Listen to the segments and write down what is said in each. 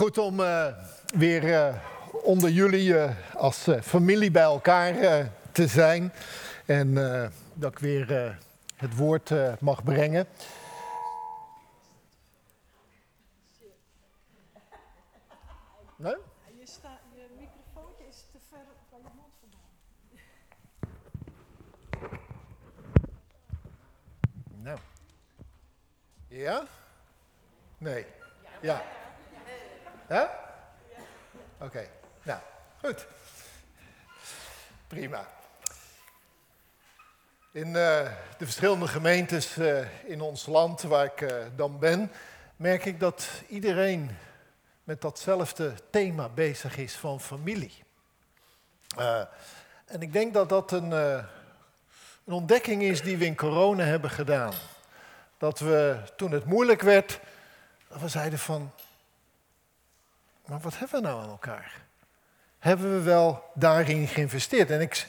goed om uh, weer uh, onder jullie uh, als familie bij elkaar te zijn. En dat ik weer het woord mag brengen. Nee? Je, sta, je microfoontje is te ver van je mond vandaan. Nou. Ja? Nee. Ja. Hè? Oké, nou, goed. Prima. In uh, de verschillende gemeentes uh, in ons land waar ik uh, dan ben, merk ik dat iedereen met datzelfde thema bezig is van familie. en ik denk dat dat een, een ontdekking is die we in corona hebben gedaan. Dat we toen het moeilijk werd, we zeiden van, maar wat hebben we nou aan elkaar? Hebben we wel daarin geïnvesteerd? En ik,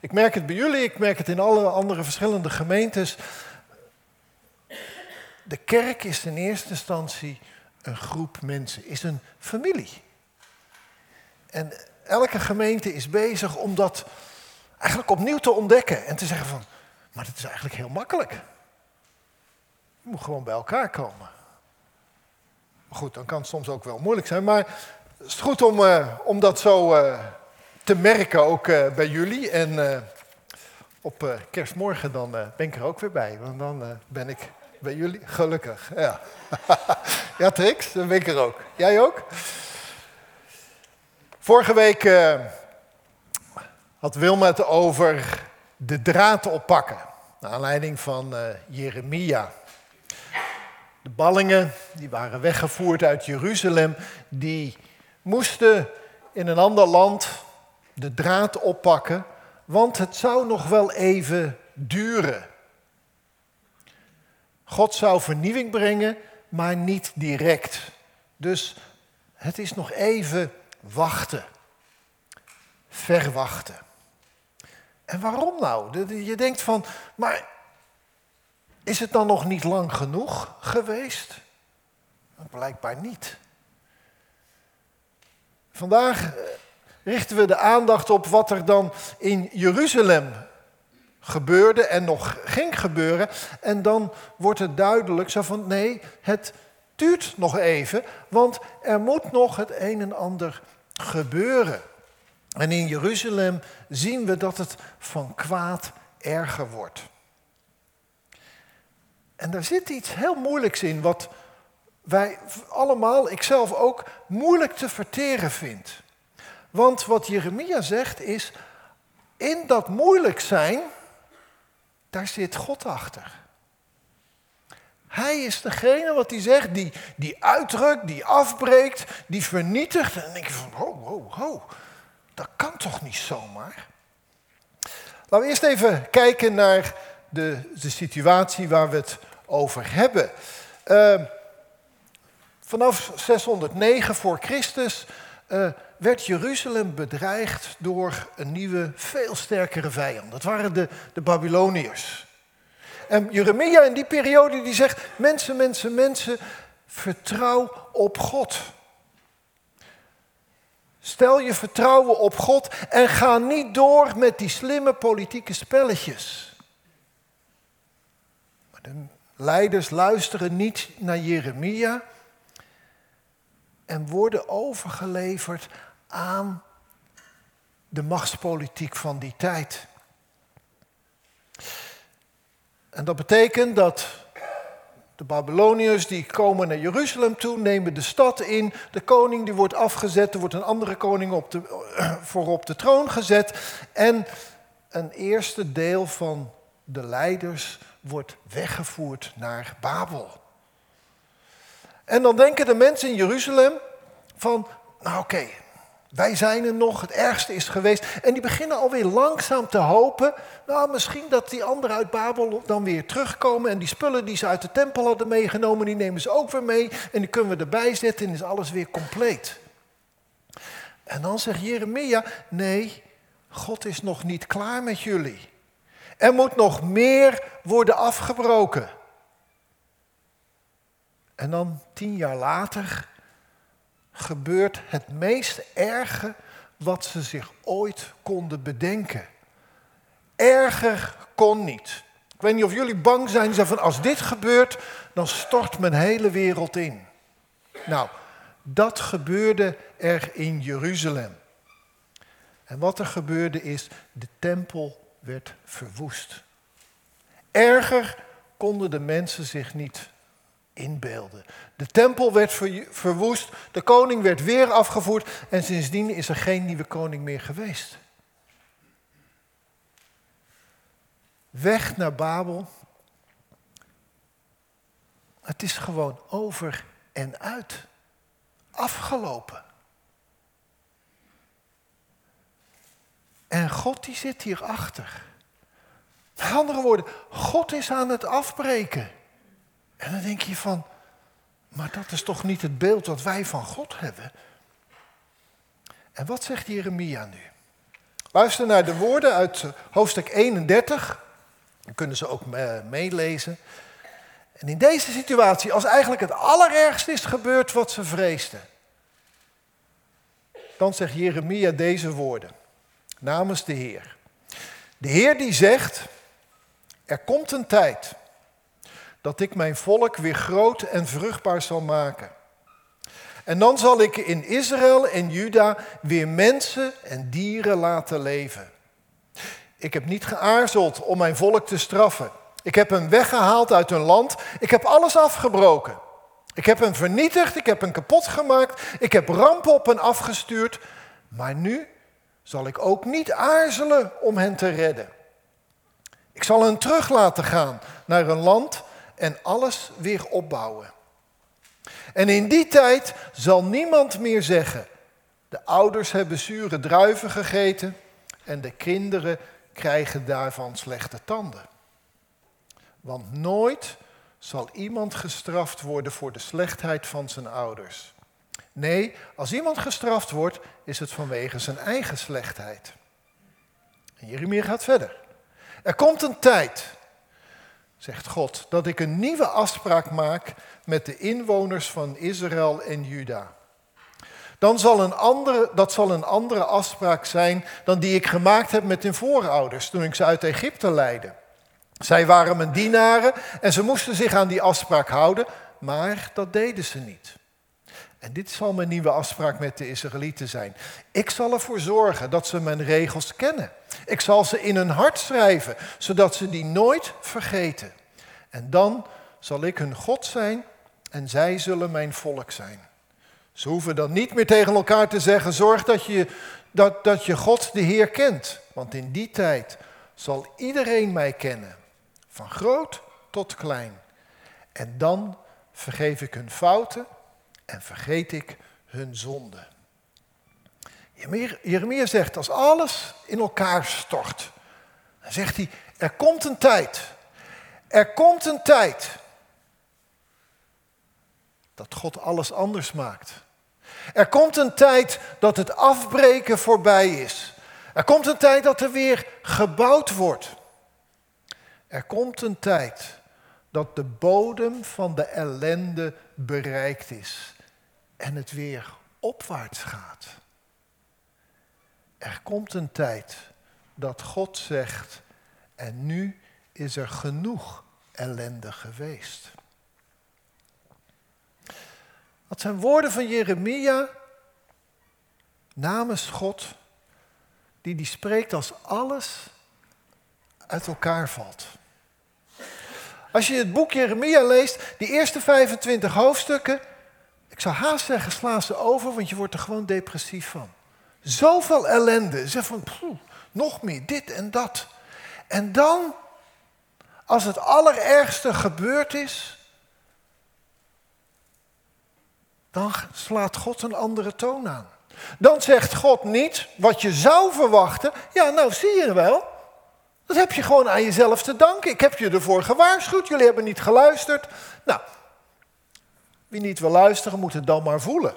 ik merk het bij jullie, ik merk het in alle andere verschillende gemeentes. De kerk is in eerste instantie een groep mensen, is een familie. En elke gemeente is bezig om dat eigenlijk opnieuw te ontdekken en te zeggen van, maar dat is eigenlijk heel makkelijk. Je moet gewoon bij elkaar komen. Goed, dan kan het soms ook wel moeilijk zijn. Maar het is goed om, uh, om dat zo uh, te merken, ook uh, bij jullie. En op kerstmorgen dan ben ik er ook weer bij. Want dan ben ik bij jullie gelukkig. Ja, ja Trix, dan ben ik er ook. Jij ook? Vorige week had Wilma het over de draad oppakken. Naar aanleiding van Jeremia. De ballingen, die waren weggevoerd uit Jeruzalem, die moesten in een ander land de draad oppakken, want het zou nog wel even duren. God zou vernieuwing brengen, maar niet direct. Dus het is nog even wachten. Verwachten. En waarom nou? Je denkt van, maar is het dan nog niet lang genoeg geweest? Blijkbaar niet. Vandaag eh, richten we de aandacht op wat er dan in Jeruzalem gebeurde en nog ging gebeuren. En dan wordt het duidelijk zo van nee, het duurt nog even, want er moet nog het een en ander gebeuren. En in Jeruzalem zien we dat het van kwaad erger wordt. En daar zit iets heel moeilijks in, wat wij allemaal, ikzelf ook, moeilijk te verteren vindt. Want wat Jeremia zegt is, in dat moeilijk zijn, daar zit God achter. Hij is degene wat hij zegt, die, die uitdrukt, die afbreekt, die vernietigt. En dan denk je van, ho, ho, ho, dat kan toch niet zomaar? Laten we eerst even kijken naar de, de situatie waar we het over hebben. Uh, vanaf 609 voor Christus uh, werd Jeruzalem bedreigd door een nieuwe, veel sterkere vijand. Dat waren de, de Babyloniërs. En Jeremia in die periode die zegt, mensen, mensen, mensen, vertrouw op God. Stel je vertrouwen op God en ga niet door met die slimme politieke spelletjes. Maar de Leiders luisteren niet naar Jeremia en worden overgeleverd aan de machtspolitiek van die tijd. En dat betekent dat de Babyloniërs die komen naar Jeruzalem toe, nemen de stad in. De koning die wordt afgezet, er wordt een andere koning op de, voor op de troon gezet. En een eerste deel van de leiders wordt weggevoerd naar Babel. En dan denken de mensen in Jeruzalem van, nou oké, wij zijn er nog, het ergste is geweest. En die beginnen alweer langzaam te hopen, nou misschien dat die anderen uit Babel dan weer terugkomen en die spullen die ze uit de tempel hadden meegenomen, die nemen ze ook weer mee en die kunnen we erbij zetten en is alles weer compleet. En dan zegt Jeremia, nee, God is nog niet klaar met jullie. Er moet nog meer worden afgebroken. En dan tien jaar later gebeurt het meest erge wat ze zich ooit konden bedenken. Erger kon niet. Ik weet niet of jullie bang zijn, van als dit gebeurt, dan stort mijn hele wereld in. Nou, dat gebeurde er in Jeruzalem. En wat er gebeurde is, de tempel werd verwoest. Erger konden de mensen zich niet inbeelden. De tempel werd verwoest, de koning werd weer afgevoerd en sindsdien is er geen nieuwe koning meer geweest. Weg naar Babel. Het is gewoon over en uit. Afgelopen. En God die zit hierachter. Met andere woorden, God is aan het afbreken. En dan denk je van, maar dat is toch niet het beeld wat wij van God hebben? En wat zegt Jeremia nu? Luister naar de woorden uit hoofdstuk 31. Dan kunnen ze ook meelezen. En in deze situatie, als eigenlijk het allerergste is gebeurd wat ze vreesden, dan zegt Jeremia deze woorden namens de Heer. De Heer die zegt, er komt een tijd dat ik mijn volk weer groot en vruchtbaar zal maken. En dan zal ik in Israël en Juda weer mensen en dieren laten leven. Ik heb niet geaarzeld om mijn volk te straffen. Ik heb hen weggehaald uit hun land. Ik heb alles afgebroken. Ik heb hen vernietigd. Ik heb hen kapot gemaakt. Ik heb rampen op hen afgestuurd. Maar nu zal ik ook niet aarzelen om hen te redden. Ik zal hen terug laten gaan naar een land en alles weer opbouwen. En in die tijd zal niemand meer zeggen: de ouders hebben zure druiven gegeten en de kinderen krijgen daarvan slechte tanden. Want nooit zal iemand gestraft worden voor de slechtheid van zijn ouders. Nee, als iemand gestraft wordt, is het vanwege zijn eigen slechtheid. En Jeremia gaat verder. Er komt een tijd, zegt God, dat ik een nieuwe afspraak maak met de inwoners van Israël en Juda. Dan zal een andere, dat zal een andere afspraak zijn dan die ik gemaakt heb met hun voorouders toen ik ze uit Egypte leidde. Zij waren mijn dienaren en ze moesten zich aan die afspraak houden, maar dat deden ze niet. En dit zal mijn nieuwe afspraak met de Israëlieten zijn. Ik zal ervoor zorgen dat ze mijn regels kennen. Ik zal ze in hun hart schrijven, zodat ze die nooit vergeten. En dan zal ik hun God zijn en zij zullen mijn volk zijn. Ze hoeven dan niet meer tegen elkaar te zeggen: zorg dat je, dat, dat je God de Heer kent. Want in die tijd zal iedereen mij kennen, van groot tot klein. En dan vergeef ik hun fouten en vergeet ik hun zonde. Jeremia zegt, als alles in elkaar stort, dan zegt hij, er komt een tijd, er komt een tijd dat God alles anders maakt. Er komt een tijd dat het afbreken voorbij is. Er komt een tijd dat er weer gebouwd wordt. Er komt een tijd dat de bodem van de ellende bereikt is en het weer opwaarts gaat. Er komt een tijd dat God zegt, en nu is er genoeg ellende geweest. Dat zijn woorden van Jeremia namens God, die die spreekt als alles uit elkaar valt. Als je het boek Jeremia leest, die eerste 25 hoofdstukken, ik zou haast zeggen, sla ze over, want je wordt er gewoon depressief van. Zoveel ellende. Zeg van, nog meer, dit en dat. En dan, als het allerergste gebeurd is, dan slaat God een andere toon aan. Dan zegt God niet wat je zou verwachten. Ja, nou zie je wel. Dat heb je gewoon aan jezelf te danken. Ik heb je ervoor gewaarschuwd, jullie hebben niet geluisterd. Nou, wie niet wil luisteren, moet het dan maar voelen.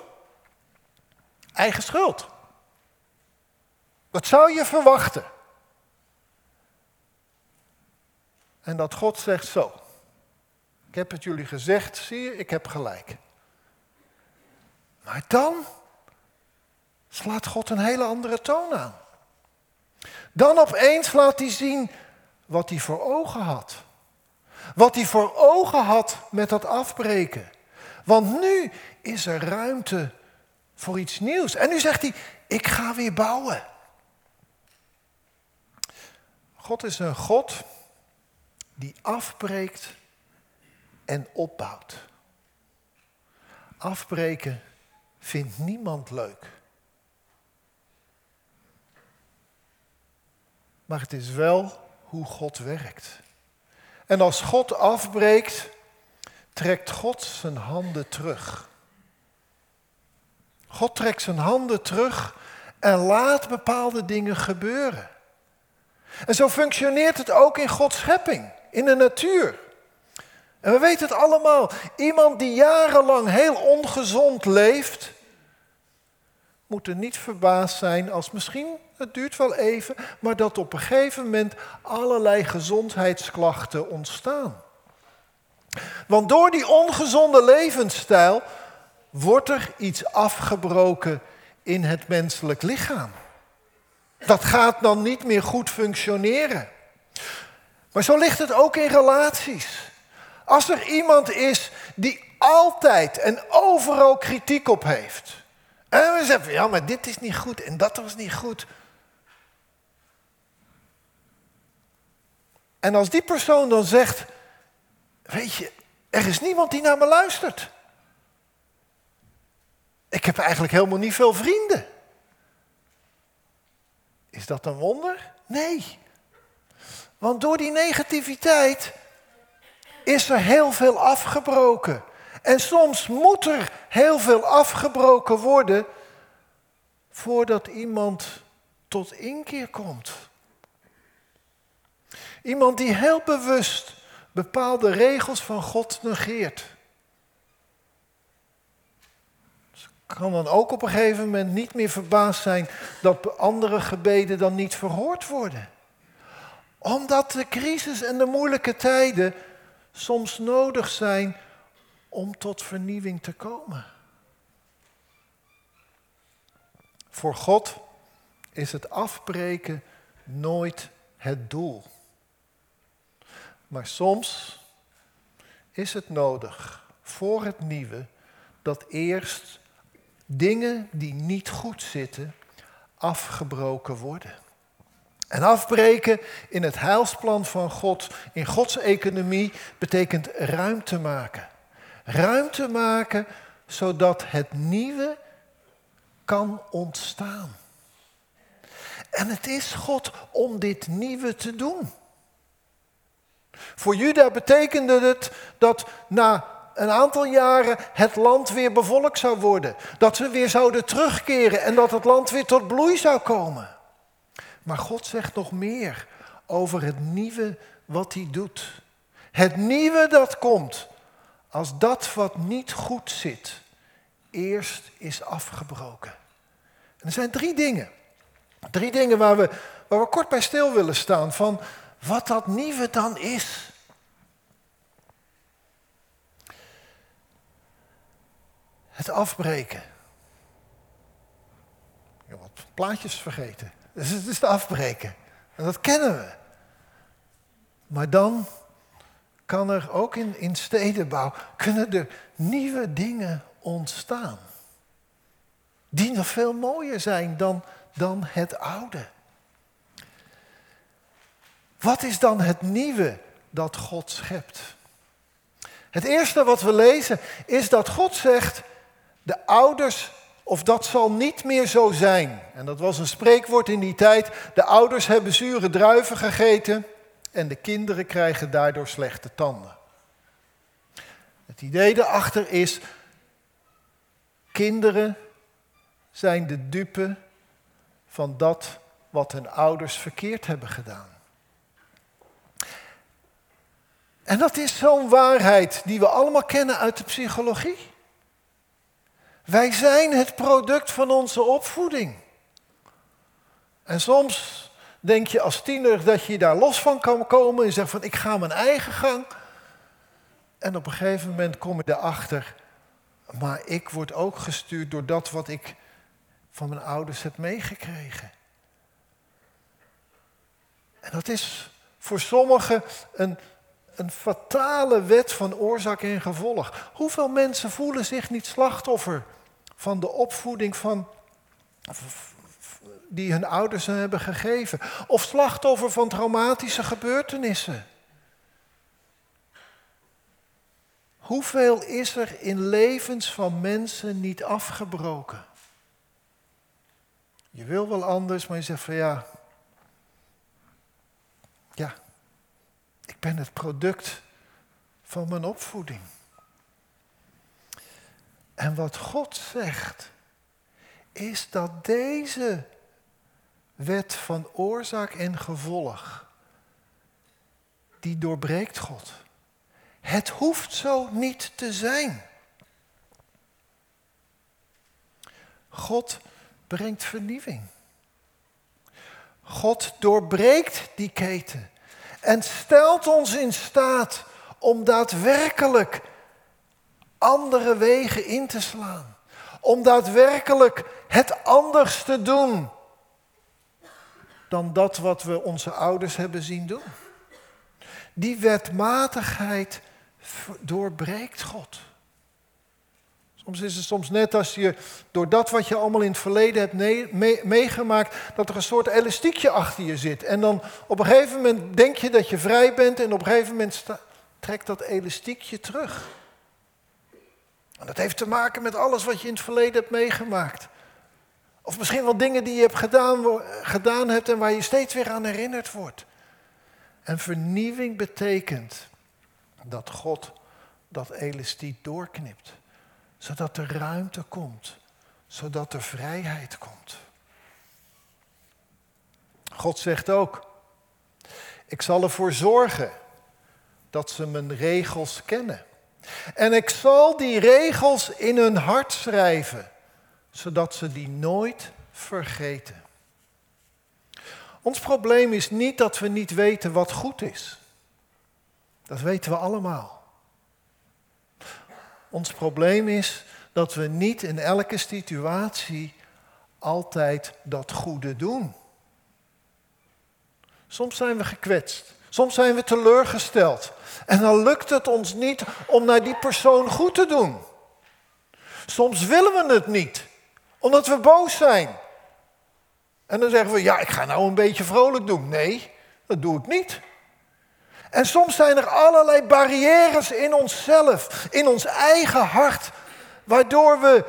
Eigen schuld. Wat zou je verwachten? En dat God zegt zo. Ik heb het jullie gezegd, zie je, ik heb gelijk. Maar dan slaat God een hele andere toon aan. Dan opeens laat hij zien wat hij voor ogen had. Wat hij voor ogen had met dat afbreken. Want nu is er ruimte voor iets nieuws. En nu zegt hij, ik ga weer bouwen. God is een God die afbreekt en opbouwt. Afbreken vindt niemand leuk. Maar het is wel hoe God werkt. En als God afbreekt, trekt God zijn handen terug. God trekt zijn handen terug en laat bepaalde dingen gebeuren. En zo functioneert het ook in Gods schepping, in de natuur. En we weten het allemaal. Iemand die jarenlang heel ongezond leeft, moet er niet verbaasd zijn als misschien, het duurt wel even, maar dat op een gegeven moment allerlei gezondheidsklachten ontstaan. Want door die ongezonde levensstijl wordt er iets afgebroken in het menselijk lichaam. Dat gaat dan niet meer goed functioneren. Maar zo ligt het ook in relaties. Als er iemand is die altijd en overal kritiek op heeft. En we zeggen, ja, maar dit is niet goed en dat was niet goed. En als die persoon dan zegt, weet je, er is niemand die naar me luistert. Ik heb eigenlijk helemaal niet veel vrienden. Is dat een wonder? Nee. Want door die negativiteit is er heel veel afgebroken. En soms moet er heel veel afgebroken worden voordat iemand tot inkeer komt. Iemand die heel bewust bepaalde regels van God negeert. kan dan ook op een gegeven moment niet meer verbaasd zijn dat andere gebeden dan niet verhoord worden. Omdat de crisis en de moeilijke tijden soms nodig zijn om tot vernieuwing te komen. Voor God is het afbreken nooit het doel. Maar soms is het nodig voor het nieuwe dat eerst dingen die niet goed zitten afgebroken worden. En afbreken in het heilsplan van God, in Gods economie, betekent ruimte maken. Ruimte maken zodat het nieuwe kan ontstaan. En het is God om dit nieuwe te doen. Voor Juda betekende het dat na een aantal jaren het land weer bevolkt zou worden. Dat ze weer zouden terugkeren en dat het land weer tot bloei zou komen. Maar God zegt nog meer over het nieuwe wat hij doet. Het nieuwe dat komt als dat wat niet goed zit eerst is afgebroken. En er zijn drie dingen. Drie dingen waar we, waar we kort bij stil willen staan van wat dat nieuwe dan is. Het afbreken. Heb wat plaatjes vergeten. Dus het is het afbreken. En dat kennen we. Maar dan kan er ook in, in stedenbouw, kunnen er nieuwe dingen ontstaan. Die nog veel mooier zijn dan, dan het oude. Wat is dan het nieuwe dat God schept? Het eerste wat we lezen is dat God zegt, de ouders, of dat zal niet meer zo zijn. En dat was een spreekwoord in die tijd. De ouders hebben zure druiven gegeten en de kinderen krijgen daardoor slechte tanden. Het idee erachter is, kinderen zijn de dupe van dat wat hun ouders verkeerd hebben gedaan. En dat is zo'n waarheid die we allemaal kennen uit de psychologie. Wij zijn het product van onze opvoeding. En soms denk je als tiener dat je daar los van kan komen en zegt van ik ga mijn eigen gang. En op een gegeven moment kom je erachter, Maar ik word ook gestuurd door dat wat ik van mijn ouders heb meegekregen. En dat is voor sommigen een, een fatale wet van oorzaak en gevolg. Hoeveel mensen voelen zich niet slachtoffer van de opvoeding van, die hun ouders hebben gegeven? Of slachtoffer van traumatische gebeurtenissen? Hoeveel is er in levens van mensen niet afgebroken? Je wil wel anders, maar je zegt van ja, ja, ben het product van mijn opvoeding. En wat God zegt, is dat deze wet van oorzaak en gevolg, die doorbreekt God. Het hoeft zo niet te zijn. God brengt vernieuwing. God doorbreekt die keten en stelt ons in staat om daadwerkelijk andere wegen in te slaan. Om daadwerkelijk het anders te doen dan dat wat we onze ouders hebben zien doen. Die wetmatigheid doorbreekt God. Soms is het soms net als je door dat wat je allemaal in het verleden hebt meegemaakt, dat er een soort elastiekje achter je zit. En dan op een gegeven moment denk je dat je vrij bent en op een gegeven moment trekt dat elastiekje terug. En dat heeft te maken met alles wat je in het verleden hebt meegemaakt. Of misschien wel dingen die je hebt gedaan, gedaan hebt en waar je steeds weer aan herinnerd wordt. En vernieuwing betekent dat God dat elastiek doorknipt. Zodat er ruimte komt. Zodat er vrijheid komt. God zegt ook, ik zal ervoor zorgen dat ze mijn regels kennen. En ik zal die regels in hun hart schrijven, zodat ze die nooit vergeten. Ons probleem is niet dat we niet weten wat goed is. Dat weten we allemaal. Ons probleem is dat we niet in elke situatie altijd dat goede doen. Soms zijn we gekwetst. Soms zijn we teleurgesteld. En dan lukt het ons niet om naar die persoon goed te doen. Soms willen we het niet, omdat we boos zijn. En dan zeggen we, ja, ik ga nou een beetje vrolijk doen. Nee, dat doe ik niet. En soms zijn er allerlei barrières in onszelf, in ons eigen hart, waardoor we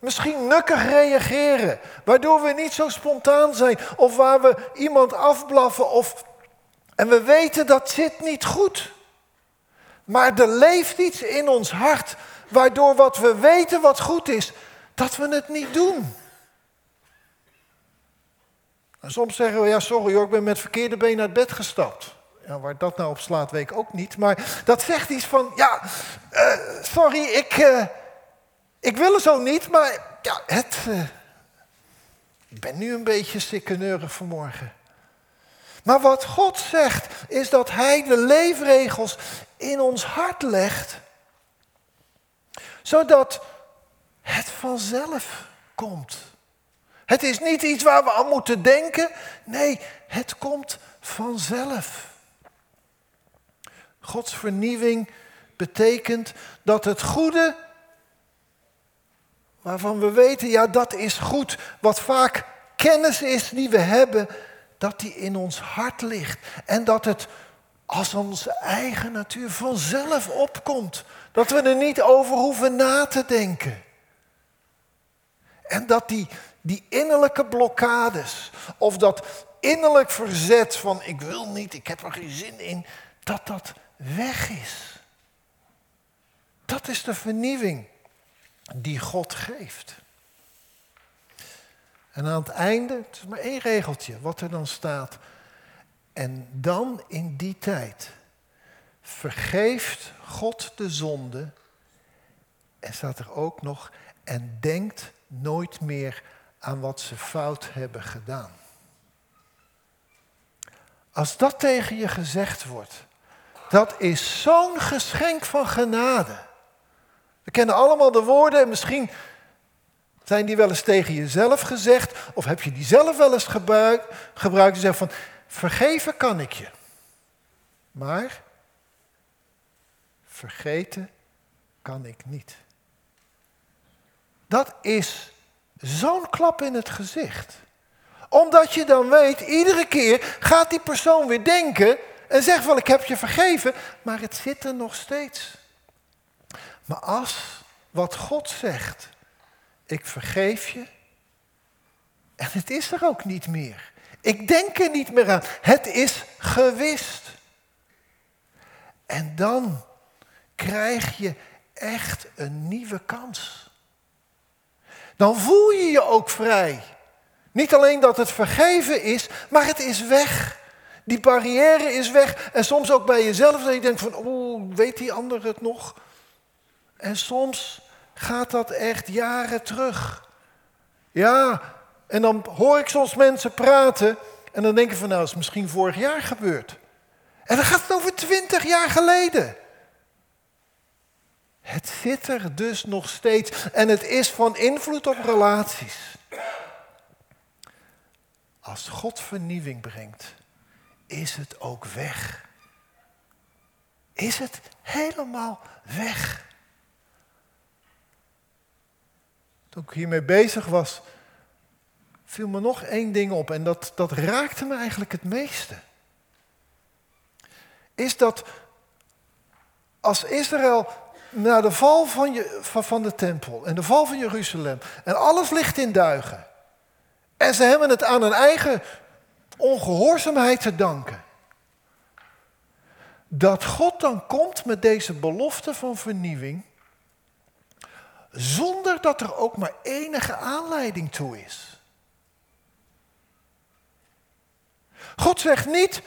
misschien nukkig reageren, waardoor we niet zo spontaan zijn, of waar we iemand afblaffen, of... en we weten dat zit niet goed. Maar er leeft iets in ons hart, waardoor wat we weten wat goed is, dat we het niet doen. En soms zeggen we, ja sorry hoor, ik ben met verkeerde been naar bed gestapt. Waar dat nou op slaat, weet ik ook niet. Maar dat zegt iets van, ja, uh, sorry, ik, uh, ik wil er zo niet, maar ja, het, uh, ik ben nu een beetje sikkeneurig vanmorgen. Maar wat God zegt, is dat Hij de leefregels in ons hart legt, zodat het vanzelf komt. Het is niet iets waar we aan moeten denken, nee, het komt vanzelf. Gods vernieuwing betekent dat het goede, waarvan we weten, ja dat is goed, wat vaak kennis is die we hebben, dat die in ons hart ligt. En dat het als onze eigen natuur vanzelf opkomt. Dat we er niet over hoeven na te denken. En dat die, die innerlijke blokkades, of dat innerlijk verzet van ik wil niet, ik heb er geen zin in, dat dat weg is. Dat is de vernieuwing die God geeft. En aan het einde, het is maar één regeltje, wat er dan staat. En dan in die tijd vergeeft God de zonde. En staat er ook nog, en denkt nooit meer aan wat ze fout hebben gedaan. Als dat tegen je gezegd wordt, dat is zo'n geschenk van genade. We kennen allemaal de woorden en misschien zijn die wel eens tegen jezelf gezegd of heb je die zelf wel eens gebruikt, gebruikt zegt van vergeven kan ik je. Maar vergeten kan ik niet. Dat is zo'n klap in het gezicht. Omdat je dan weet, iedere keer gaat die persoon weer denken en zegt wel ik heb je vergeven, maar het zit er nog steeds. Maar als wat God zegt, ik vergeef je, en het is er ook niet meer. Ik denk er niet meer aan. Het is gewist. En dan krijg je echt een nieuwe kans. Dan voel je je ook vrij. Niet alleen dat het vergeven is, maar het is weg. Die barrière is weg. En soms ook bij jezelf dat je denkt van, oh, weet die ander het nog? En soms gaat dat echt jaren terug. Ja, en dan hoor ik soms mensen praten en dan denk ik van, nou, dat is misschien vorig jaar gebeurd. En dan gaat het over twintig jaar geleden. Het zit er dus nog steeds en het is van invloed op relaties. Als God vernieuwing brengt, is het ook weg. Is het helemaal weg. Toen ik hiermee bezig was, viel me nog één ding op en dat, dat raakte me eigenlijk het meeste. Is dat als Israël na de val van, je, van, van de tempel en de val van Jeruzalem en alles ligt in duigen en ze hebben het aan hun eigen ongehoorzaamheid te danken. Dat God dan komt met deze belofte van vernieuwing, zonder dat er ook maar enige aanleiding toe is. God zegt niet,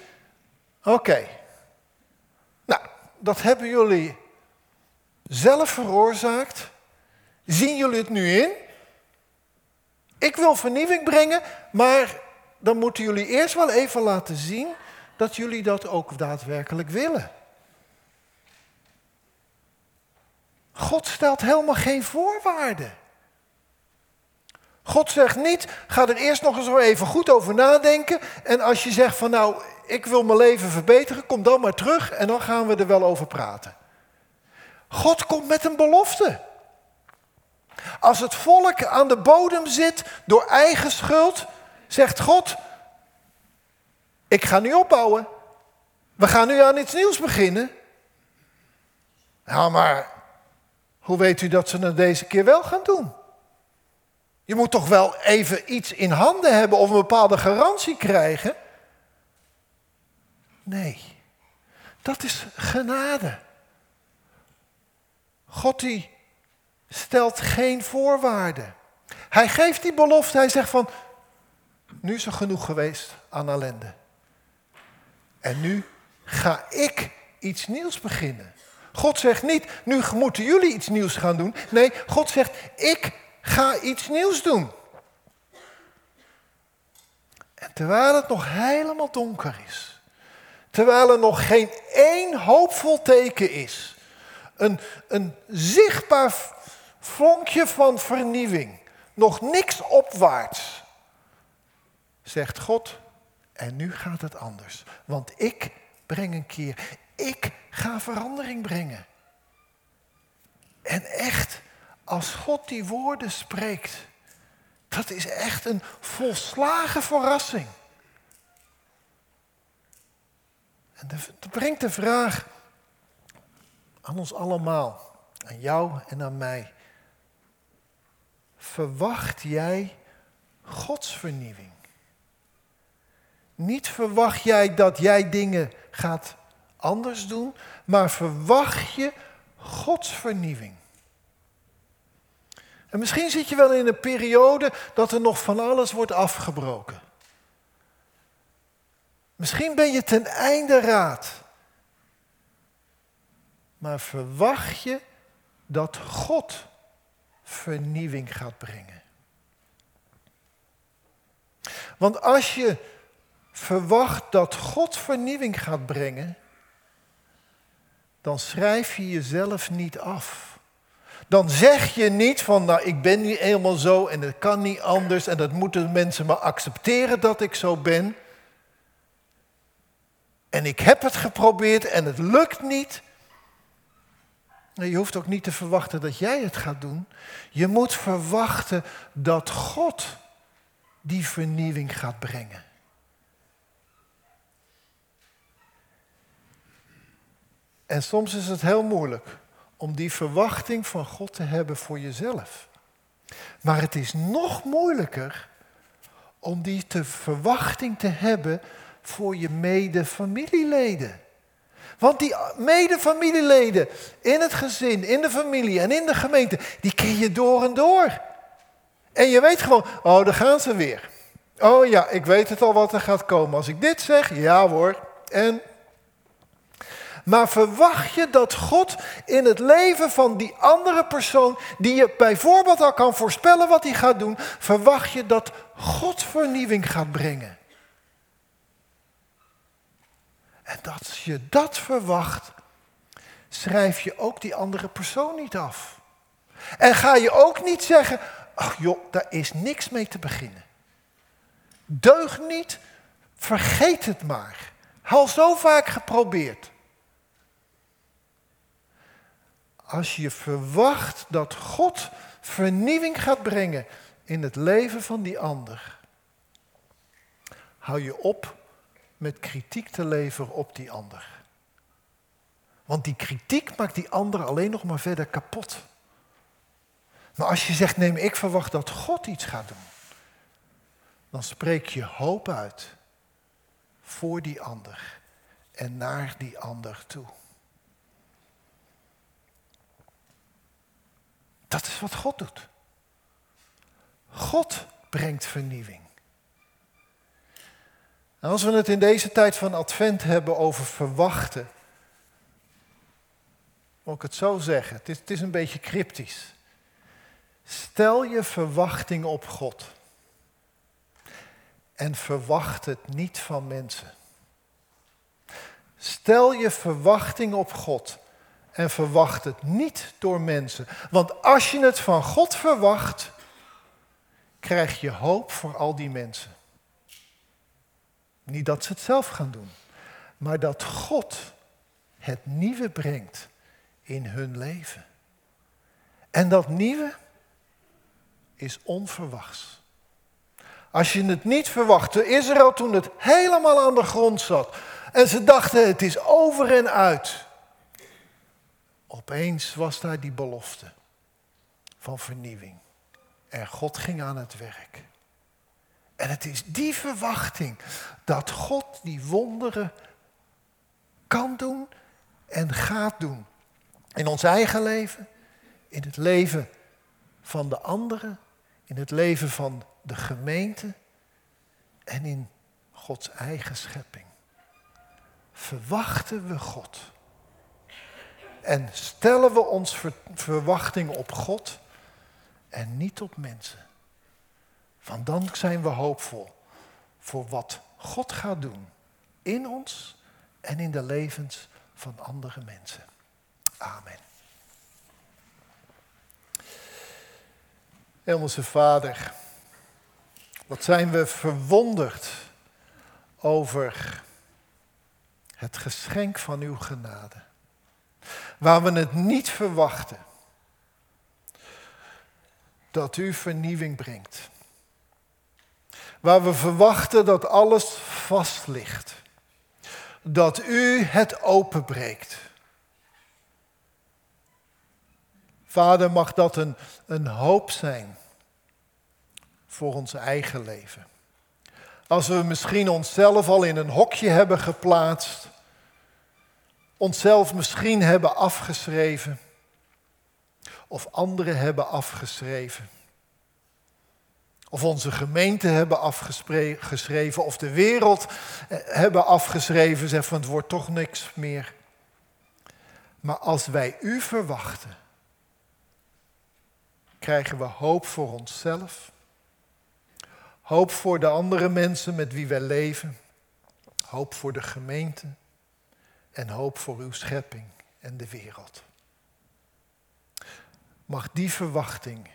oké, nou, dat hebben jullie zelf veroorzaakt. Zien jullie het nu in? Ik wil vernieuwing brengen, maar dan moeten jullie eerst wel even laten zien dat jullie dat ook daadwerkelijk willen. God stelt helemaal geen voorwaarden. God zegt niet, ga er eerst nog eens even goed over nadenken. En als je zegt van nou, ik wil mijn leven verbeteren, kom dan maar terug en dan gaan we er wel over praten. God komt met een belofte. Als het volk aan de bodem zit door eigen schuld, zegt God, ik ga nu opbouwen. We gaan nu aan iets nieuws beginnen. Nou, maar hoe weet u dat ze het deze keer wel gaan doen? Je moet toch wel even iets in handen hebben of een bepaalde garantie krijgen? Nee, dat is genade. God die stelt geen voorwaarden. Hij geeft die belofte, hij zegt van, nu is er genoeg geweest aan ellende. En nu ga ik iets nieuws beginnen. God zegt niet, nu moeten jullie iets nieuws gaan doen. Nee, God zegt, ik ga iets nieuws doen. En terwijl het nog helemaal donker is, terwijl er nog geen één hoopvol teken is, een, een zichtbaar vonkje van vernieuwing, nog niks opwaarts, zegt God, en nu gaat het anders. Want ik breng een keer, ik ga verandering brengen. En echt, als God die woorden spreekt, dat is echt een volslagen verrassing. En dat brengt de vraag aan ons allemaal, aan jou en aan mij. Verwacht jij Gods vernieuwing? Niet verwacht jij dat jij dingen gaat anders doen, maar verwacht je Gods vernieuwing. En misschien zit je wel in een periode dat er nog van alles wordt afgebroken. Misschien ben je ten einde raad. Maar verwacht je dat God vernieuwing gaat brengen? Want als je verwacht dat God vernieuwing gaat brengen, dan schrijf je jezelf niet af. dan zeg je niet van, nou ik ben niet helemaal zo en het kan niet anders en dat moeten mensen maar accepteren dat ik zo ben. En ik heb het geprobeerd en het lukt niet. Je hoeft ook niet te verwachten dat jij het gaat doen. Je moet verwachten dat God die vernieuwing gaat brengen. En soms is het heel moeilijk om die verwachting van God te hebben voor jezelf. Maar het is nog moeilijker om die te verwachting te hebben voor je medefamilieleden. Want die medefamilieleden in het gezin, in de familie en in de gemeente, die ken je door en door. En je weet gewoon, oh, daar gaan ze weer. Oh ja, ik weet het al wat er gaat komen. Als ik dit zeg, ja hoor. En maar verwacht je dat God in het leven van die andere persoon, die je bijvoorbeeld al kan voorspellen wat hij gaat doen, verwacht je dat God vernieuwing gaat brengen? En dat je dat verwacht, schrijf je ook die andere persoon niet af. En ga je ook niet zeggen, ach joh, daar is niks mee te beginnen. Deug niet, vergeet het maar. Al zo vaak geprobeerd. Als je verwacht dat God vernieuwing gaat brengen in het leven van die ander, hou je op met kritiek te leveren op die ander. Want die kritiek maakt die ander alleen nog maar verder kapot. Maar als je zegt, nee, ik verwacht dat God iets gaat doen, dan spreek je hoop uit voor die ander en naar die ander toe. Dat is wat God doet. God brengt vernieuwing. Als we het in deze tijd van Advent hebben over verwachten, moet ik het zo zeggen, het is, het is een beetje cryptisch. Stel je verwachting op God en verwacht het niet van mensen. Stel je verwachting op God en verwacht het niet door mensen. Want als je het van God verwacht, krijg je hoop voor al die mensen. Niet dat ze het zelf gaan doen, maar dat God het nieuwe brengt in hun leven. En dat nieuwe is onverwachts. Als je het niet verwachtte, Israël toen het helemaal aan de grond zat en ze dachten het is over en uit. Opeens was daar die belofte van vernieuwing. En God ging aan het werk. En het is die verwachting dat God die wonderen kan doen en gaat doen. In ons eigen leven, in het leven van de anderen, in het leven van de gemeente en in Gods eigen schepping. Verwachten we God en stellen we ons verwachting op God en niet op mensen. Want dan zijn we hoopvol voor wat God gaat doen in ons en in de levens van andere mensen. Amen. Hemelse Vader, wat zijn we verwonderd over het geschenk van uw genade waar we het niet verwachten. Dat u vernieuwing brengt. Waar we verwachten dat alles vast ligt. Dat u het openbreekt. Vader, mag dat een, een hoop zijn voor ons eigen leven. Als we misschien onszelf al in een hokje hebben geplaatst, onszelf misschien hebben afgeschreven of anderen hebben afgeschreven. Of onze gemeente hebben afgeschreven, of de wereld eh, hebben afgeschreven, zeggen van het wordt toch niks meer. Maar als wij u verwachten, krijgen we hoop voor onszelf, hoop voor de andere mensen met wie wij leven, hoop voor de gemeente, en hoop voor uw schepping en de wereld. mag die verwachting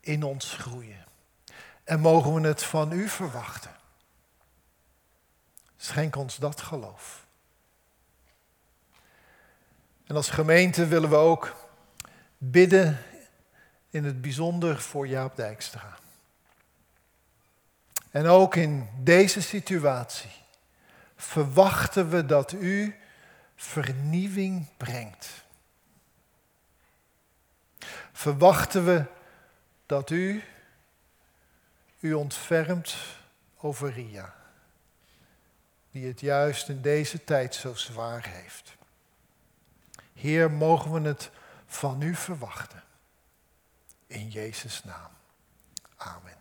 in ons groeien. En mogen we het van u verwachten. Schenk ons dat geloof. En als gemeente willen we ook bidden in het bijzonder voor Jaap Dijkstra. En ook in deze situatie verwachten we dat u vernieuwing brengt. Verwachten we dat u u ontfermt over Ria, die het juist in deze tijd zo zwaar heeft. Heer, mogen we het van u verwachten. In Jezus' naam. Amen.